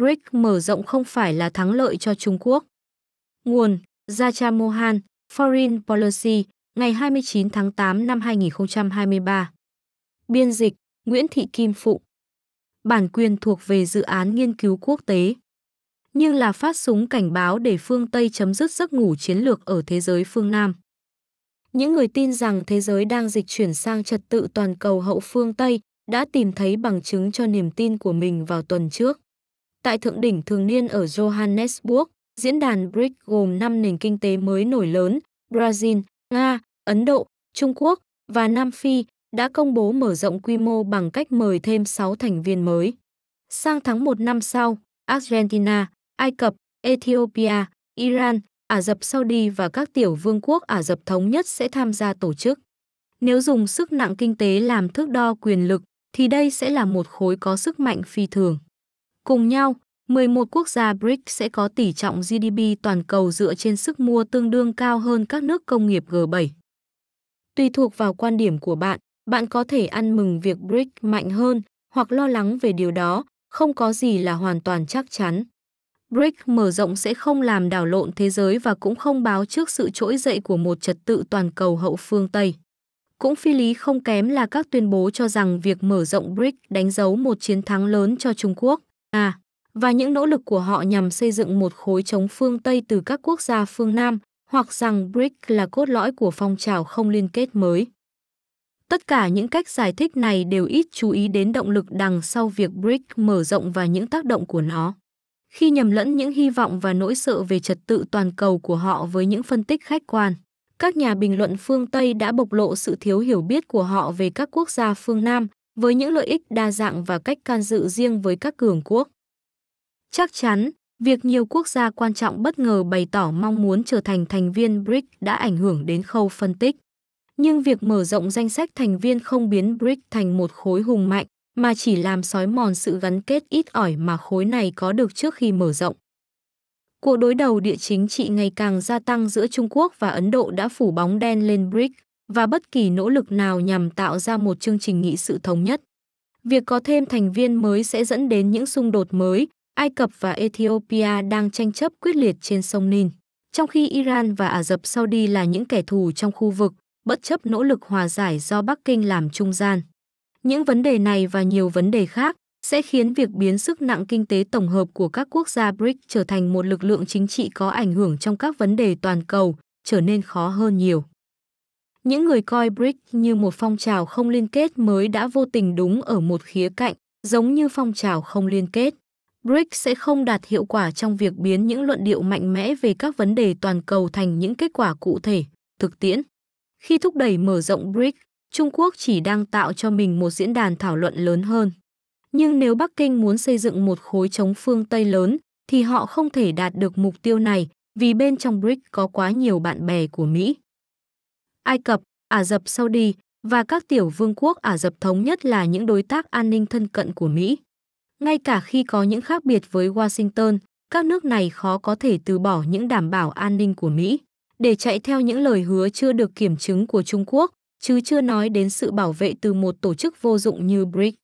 BRICS mở rộng không phải là thắng lợi cho Trung Quốc. Nguồn Zacha Mohan, Foreign Policy, ngày 29 tháng 8 năm 2023. Biên dịch Nguyễn Thị Kim Phụng. Bản quyền thuộc về dự án nghiên cứu quốc tế. Nhưng là phát súng cảnh báo để phương Tây chấm dứt giấc ngủ chiến lược ở thế giới phương Nam. Những người tin rằng thế giới đang dịch chuyển sang trật tự toàn cầu hậu phương Tây đã tìm thấy bằng chứng cho niềm tin của mình vào tuần trước. Tại thượng đỉnh thường niên ở Johannesburg, diễn đàn BRICS gồm 5 nền kinh tế mới nổi lớn, Brazil, Nga, Ấn Độ, Trung Quốc và Nam Phi đã công bố mở rộng quy mô bằng cách mời thêm 6 thành viên mới. Sang tháng 1 năm sau, Argentina, Ai Cập, Ethiopia, Iran, Ả Rập Saudi và các tiểu vương quốc Ả Rập Thống Nhất sẽ tham gia tổ chức. Nếu dùng sức nặng kinh tế làm thước đo quyền lực, thì đây sẽ là một khối có sức mạnh phi thường. Cùng nhau, 11 quốc gia BRICS sẽ có tỷ trọng GDP toàn cầu dựa trên sức mua tương đương cao hơn các nước công nghiệp G7. Tùy thuộc vào quan điểm của bạn, bạn có thể ăn mừng việc BRICS mạnh hơn hoặc lo lắng về điều đó, không có gì là hoàn toàn chắc chắn. BRICS mở rộng sẽ không làm đảo lộn thế giới và cũng không báo trước sự trỗi dậy của một trật tự toàn cầu hậu phương Tây. Cũng phi lý không kém là các tuyên bố cho rằng việc mở rộng BRICS đánh dấu một chiến thắng lớn cho Trung Quốc, à, và những nỗ lực của họ nhằm xây dựng một khối chống phương Tây từ các quốc gia phương Nam, hoặc rằng BRIC là cốt lõi của phong trào không liên kết mới. Tất cả những cách giải thích này đều ít chú ý đến động lực đằng sau việc BRIC mở rộng và những tác động của nó. Khi nhầm lẫn những hy vọng và nỗi sợ về trật tự toàn cầu của họ với những phân tích khách quan, các nhà bình luận phương Tây đã bộc lộ sự thiếu hiểu biết của họ về các quốc gia phương Nam với những lợi ích đa dạng và cách can dự riêng với các cường quốc. Chắc chắn, việc nhiều quốc gia quan trọng bất ngờ bày tỏ mong muốn trở thành thành viên BRICS đã ảnh hưởng đến khâu phân tích. Nhưng việc mở rộng danh sách thành viên không biến BRICS thành một khối hùng mạnh, mà chỉ làm sói mòn sự gắn kết ít ỏi mà khối này có được trước khi mở rộng. Cuộc đối đầu địa chính trị ngày càng gia tăng giữa Trung Quốc và Ấn Độ đã phủ bóng đen lên BRICS và bất kỳ nỗ lực nào nhằm tạo ra một chương trình nghị sự thống nhất. Việc có thêm thành viên mới sẽ dẫn đến những xung đột mới, Ai Cập và Ethiopia đang tranh chấp quyết liệt trên sông Nin, trong khi Iran và Ả Rập Saudi là những kẻ thù trong khu vực, bất chấp nỗ lực hòa giải do Bắc Kinh làm trung gian. Những vấn đề này và nhiều vấn đề khác sẽ khiến việc biến sức nặng kinh tế tổng hợp của các quốc gia BRICS trở thành một lực lượng chính trị có ảnh hưởng trong các vấn đề toàn cầu trở nên khó hơn nhiều. Những người coi BRIC như một phong trào không liên kết mới đã vô tình đúng ở một khía cạnh, giống như phong trào không liên kết. BRIC sẽ không đạt hiệu quả trong việc biến những luận điệu mạnh mẽ về các vấn đề toàn cầu thành những kết quả cụ thể, thực tiễn. Khi thúc đẩy mở rộng BRIC, Trung Quốc chỉ đang tạo cho mình một diễn đàn thảo luận lớn hơn. Nhưng nếu Bắc Kinh muốn xây dựng một khối chống phương Tây lớn, thì họ không thể đạt được mục tiêu này vì bên trong BRIC có quá nhiều bạn bè của Mỹ. Ai Cập, Ả Rập Saudi và các tiểu vương quốc Ả Rập Thống Nhất là những đối tác an ninh thân cận của Mỹ. Ngay cả khi có những khác biệt với Washington, các nước này khó có thể từ bỏ những đảm bảo an ninh của Mỹ để chạy theo những lời hứa chưa được kiểm chứng của Trung Quốc, chứ chưa nói đến sự bảo vệ từ một tổ chức vô dụng như BRICS.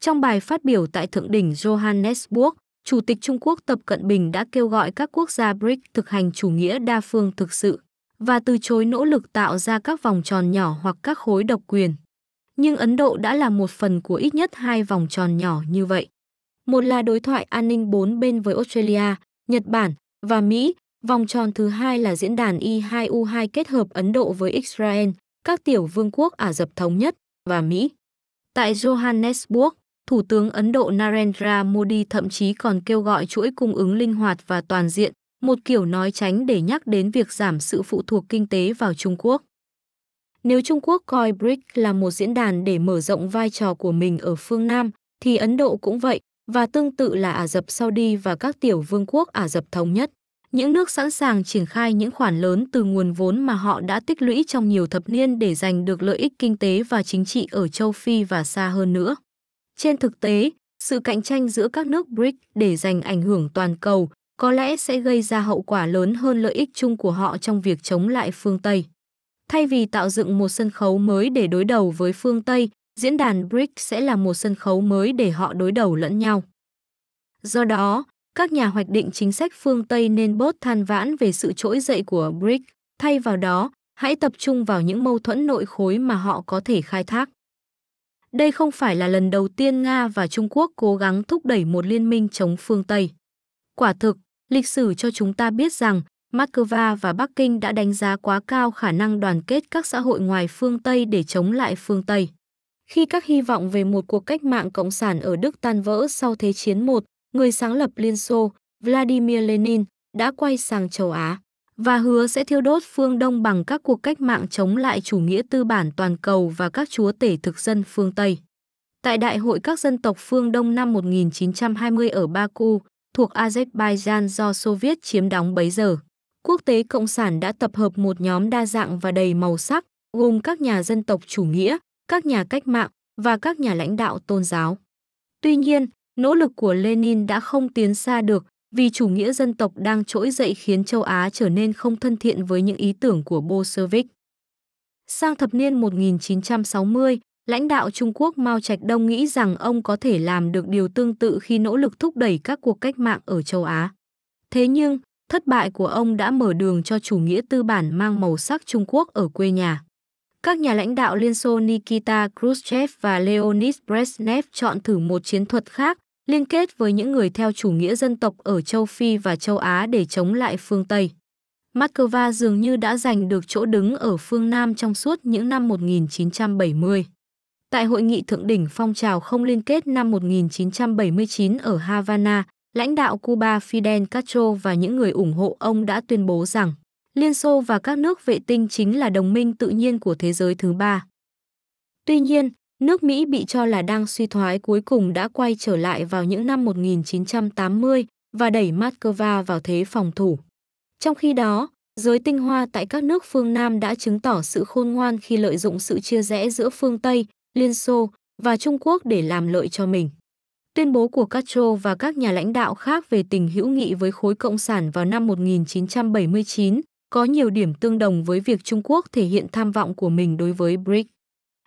Trong bài phát biểu tại thượng đỉnh Johannesburg, Chủ tịch Trung Quốc Tập Cận Bình đã kêu gọi các quốc gia BRICS thực hành chủ nghĩa đa phương thực sự và từ chối nỗ lực tạo ra các vòng tròn nhỏ hoặc các khối độc quyền. Nhưng Ấn Độ đã là một phần của ít nhất hai vòng tròn nhỏ như vậy. Một là đối thoại an ninh bốn bên với Australia, Nhật Bản và Mỹ, vòng tròn thứ hai là diễn đàn e I2U2 kết hợp Ấn Độ với Israel, các tiểu vương quốc Ả Rập Thống Nhất và Mỹ. Tại Johannesburg, Thủ tướng Ấn Độ Narendra Modi thậm chí còn kêu gọi chuỗi cung ứng linh hoạt và toàn diện, một kiểu nói tránh để nhắc đến việc giảm sự phụ thuộc kinh tế vào Trung Quốc. Nếu Trung Quốc coi BRICS là một diễn đàn để mở rộng vai trò của mình ở phương Nam, thì Ấn Độ cũng vậy, và tương tự là Ả Rập Saudi và các tiểu vương quốc Ả Rập Thống Nhất. Những nước sẵn sàng triển khai những khoản lớn từ nguồn vốn mà họ đã tích lũy trong nhiều thập niên để giành được lợi ích kinh tế và chính trị ở châu Phi và xa hơn nữa. Trên thực tế, sự cạnh tranh giữa các nước BRICS để giành ảnh hưởng toàn cầu có lẽ sẽ gây ra hậu quả lớn hơn lợi ích chung của họ trong việc chống lại phương Tây. Thay vì tạo dựng một sân khấu mới để đối đầu với phương Tây, diễn đàn BRICS sẽ là một sân khấu mới để họ đối đầu lẫn nhau. Do đó, các nhà hoạch định chính sách phương Tây nên bớt than vãn về sự trỗi dậy của BRICS, thay vào đó, hãy tập trung vào những mâu thuẫn nội khối mà họ có thể khai thác. Đây không phải là lần đầu tiên Nga và Trung Quốc cố gắng thúc đẩy một liên minh chống phương Tây. Quả thực, lịch sử cho chúng ta biết rằng Moscow và Bắc Kinh đã đánh giá quá cao khả năng đoàn kết các xã hội ngoài phương Tây để chống lại phương Tây. Khi các hy vọng về một cuộc cách mạng cộng sản ở Đức tan vỡ sau Thế chiến I, người sáng lập Liên Xô, Vladimir Lenin, đã quay sang châu Á và hứa sẽ thiêu đốt phương Đông bằng các cuộc cách mạng chống lại chủ nghĩa tư bản toàn cầu và các chúa tể thực dân phương Tây. Tại Đại hội các dân tộc phương Đông năm 1920 ở Baku, thuộc Azerbaijan do Xô Viết chiếm đóng bấy giờ, quốc tế cộng sản đã tập hợp một nhóm đa dạng và đầy màu sắc, gồm các nhà dân tộc chủ nghĩa, các nhà cách mạng và các nhà lãnh đạo tôn giáo. Tuy nhiên, nỗ lực của Lenin đã không tiến xa được vì chủ nghĩa dân tộc đang trỗi dậy khiến châu Á trở nên không thân thiện với những ý tưởng của Bolshevik. Sang thập niên 1960, lãnh đạo Trung Quốc Mao Trạch Đông nghĩ rằng ông có thể làm được điều tương tự khi nỗ lực thúc đẩy các cuộc cách mạng ở châu Á. Thế nhưng, thất bại của ông đã mở đường cho chủ nghĩa tư bản mang màu sắc Trung Quốc ở quê nhà. Các nhà lãnh đạo Liên Xô Nikita Khrushchev và Leonid Brezhnev chọn thử một chiến thuật khác, liên kết với những người theo chủ nghĩa dân tộc ở châu Phi và châu Á để chống lại phương Tây. Moscow dường như đã giành được chỗ đứng ở phương Nam trong suốt những năm 1970. Tại hội nghị thượng đỉnh phong trào không liên kết năm 1979 ở Havana, lãnh đạo Cuba Fidel Castro và những người ủng hộ ông đã tuyên bố rằng Liên Xô và các nước vệ tinh chính là đồng minh tự nhiên của thế giới thứ ba. Tuy nhiên, nước Mỹ bị cho là đang suy thoái cuối cùng đã quay trở lại vào những năm 1980 và đẩy Moscow vào thế phòng thủ. Trong khi đó, giới tinh hoa tại các nước phương Nam đã chứng tỏ sự khôn ngoan khi lợi dụng sự chia rẽ giữa phương Tây, Liên Xô và Trung Quốc để làm lợi cho mình. Tuyên bố của Castro và các nhà lãnh đạo khác về tình hữu nghị với khối cộng sản vào năm 1979 có nhiều điểm tương đồng với việc Trung Quốc thể hiện tham vọng của mình đối với BRICS.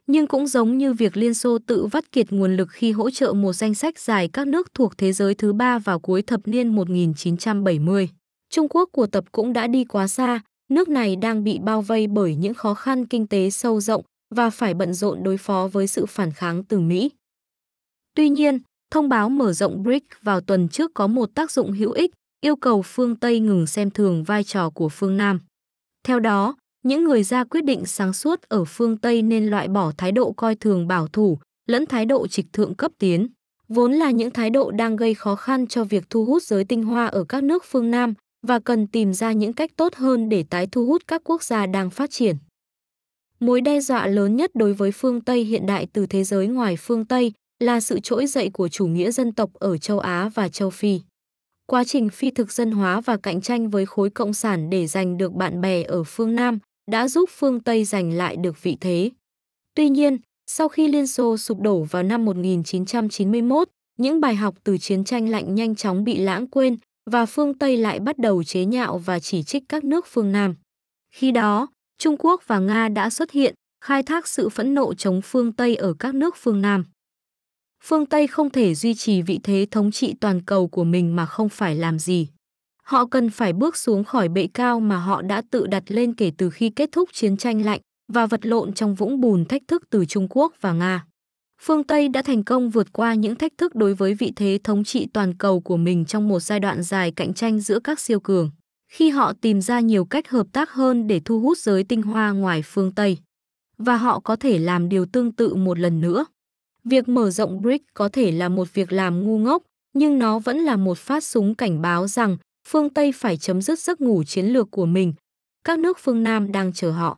Nhưng cũng giống như việc Liên Xô tự vắt kiệt nguồn lực khi hỗ trợ một danh sách dài các nước thuộc thế giới thứ ba vào cuối thập niên 1970. Trung Quốc của tập cũng đã đi quá xa, nước này đang bị bao vây bởi những khó khăn kinh tế sâu rộng và phải bận rộn đối phó với sự phản kháng từ Mỹ. Tuy nhiên, thông báo mở rộng BRICS vào tuần trước có một tác dụng hữu ích, yêu cầu phương Tây ngừng xem thường vai trò của phương Nam. Theo đó, những người ra quyết định sáng suốt ở phương Tây nên loại bỏ thái độ coi thường bảo thủ lẫn thái độ trịch thượng cấp tiến, vốn là những thái độ đang gây khó khăn cho việc thu hút giới tinh hoa ở các nước phương Nam và cần tìm ra những cách tốt hơn để tái thu hút các quốc gia đang phát triển. Mối đe dọa lớn nhất đối với phương Tây hiện đại từ thế giới ngoài phương Tây là sự trỗi dậy của chủ nghĩa dân tộc ở châu Á và châu Phi. Quá trình phi thực dân hóa và cạnh tranh với khối cộng sản để giành được bạn bè ở phương Nam đã giúp phương Tây giành lại được vị thế. Tuy nhiên, sau khi Liên Xô sụp đổ vào năm 1991, những bài học từ chiến tranh lạnh nhanh chóng bị lãng quên và phương Tây lại bắt đầu chế nhạo và chỉ trích các nước phương Nam. Khi đó, Trung Quốc và Nga đã xuất hiện, khai thác sự phẫn nộ chống phương Tây ở các nước phương Nam phương Tây không thể duy trì vị thế thống trị toàn cầu của mình mà không phải làm gì. Họ cần phải bước xuống khỏi bệ cao mà họ đã tự đặt lên kể từ khi kết thúc chiến tranh lạnh và vật lộn trong vũng bùn thách thức từ Trung Quốc và Nga. Phương Tây đã thành công vượt qua những thách thức đối với vị thế thống trị toàn cầu của mình trong một giai đoạn dài cạnh tranh giữa các siêu cường, khi họ tìm ra nhiều cách hợp tác hơn để thu hút giới tinh hoa ngoài phương Tây. Và họ có thể làm điều tương tự một lần nữa. Việc mở rộng BRICS có thể là một việc làm ngu ngốc, nhưng nó vẫn là một phát súng cảnh báo rằng phương Tây phải chấm dứt giấc ngủ chiến lược của mình. Các nước phương Nam đang chờ họ.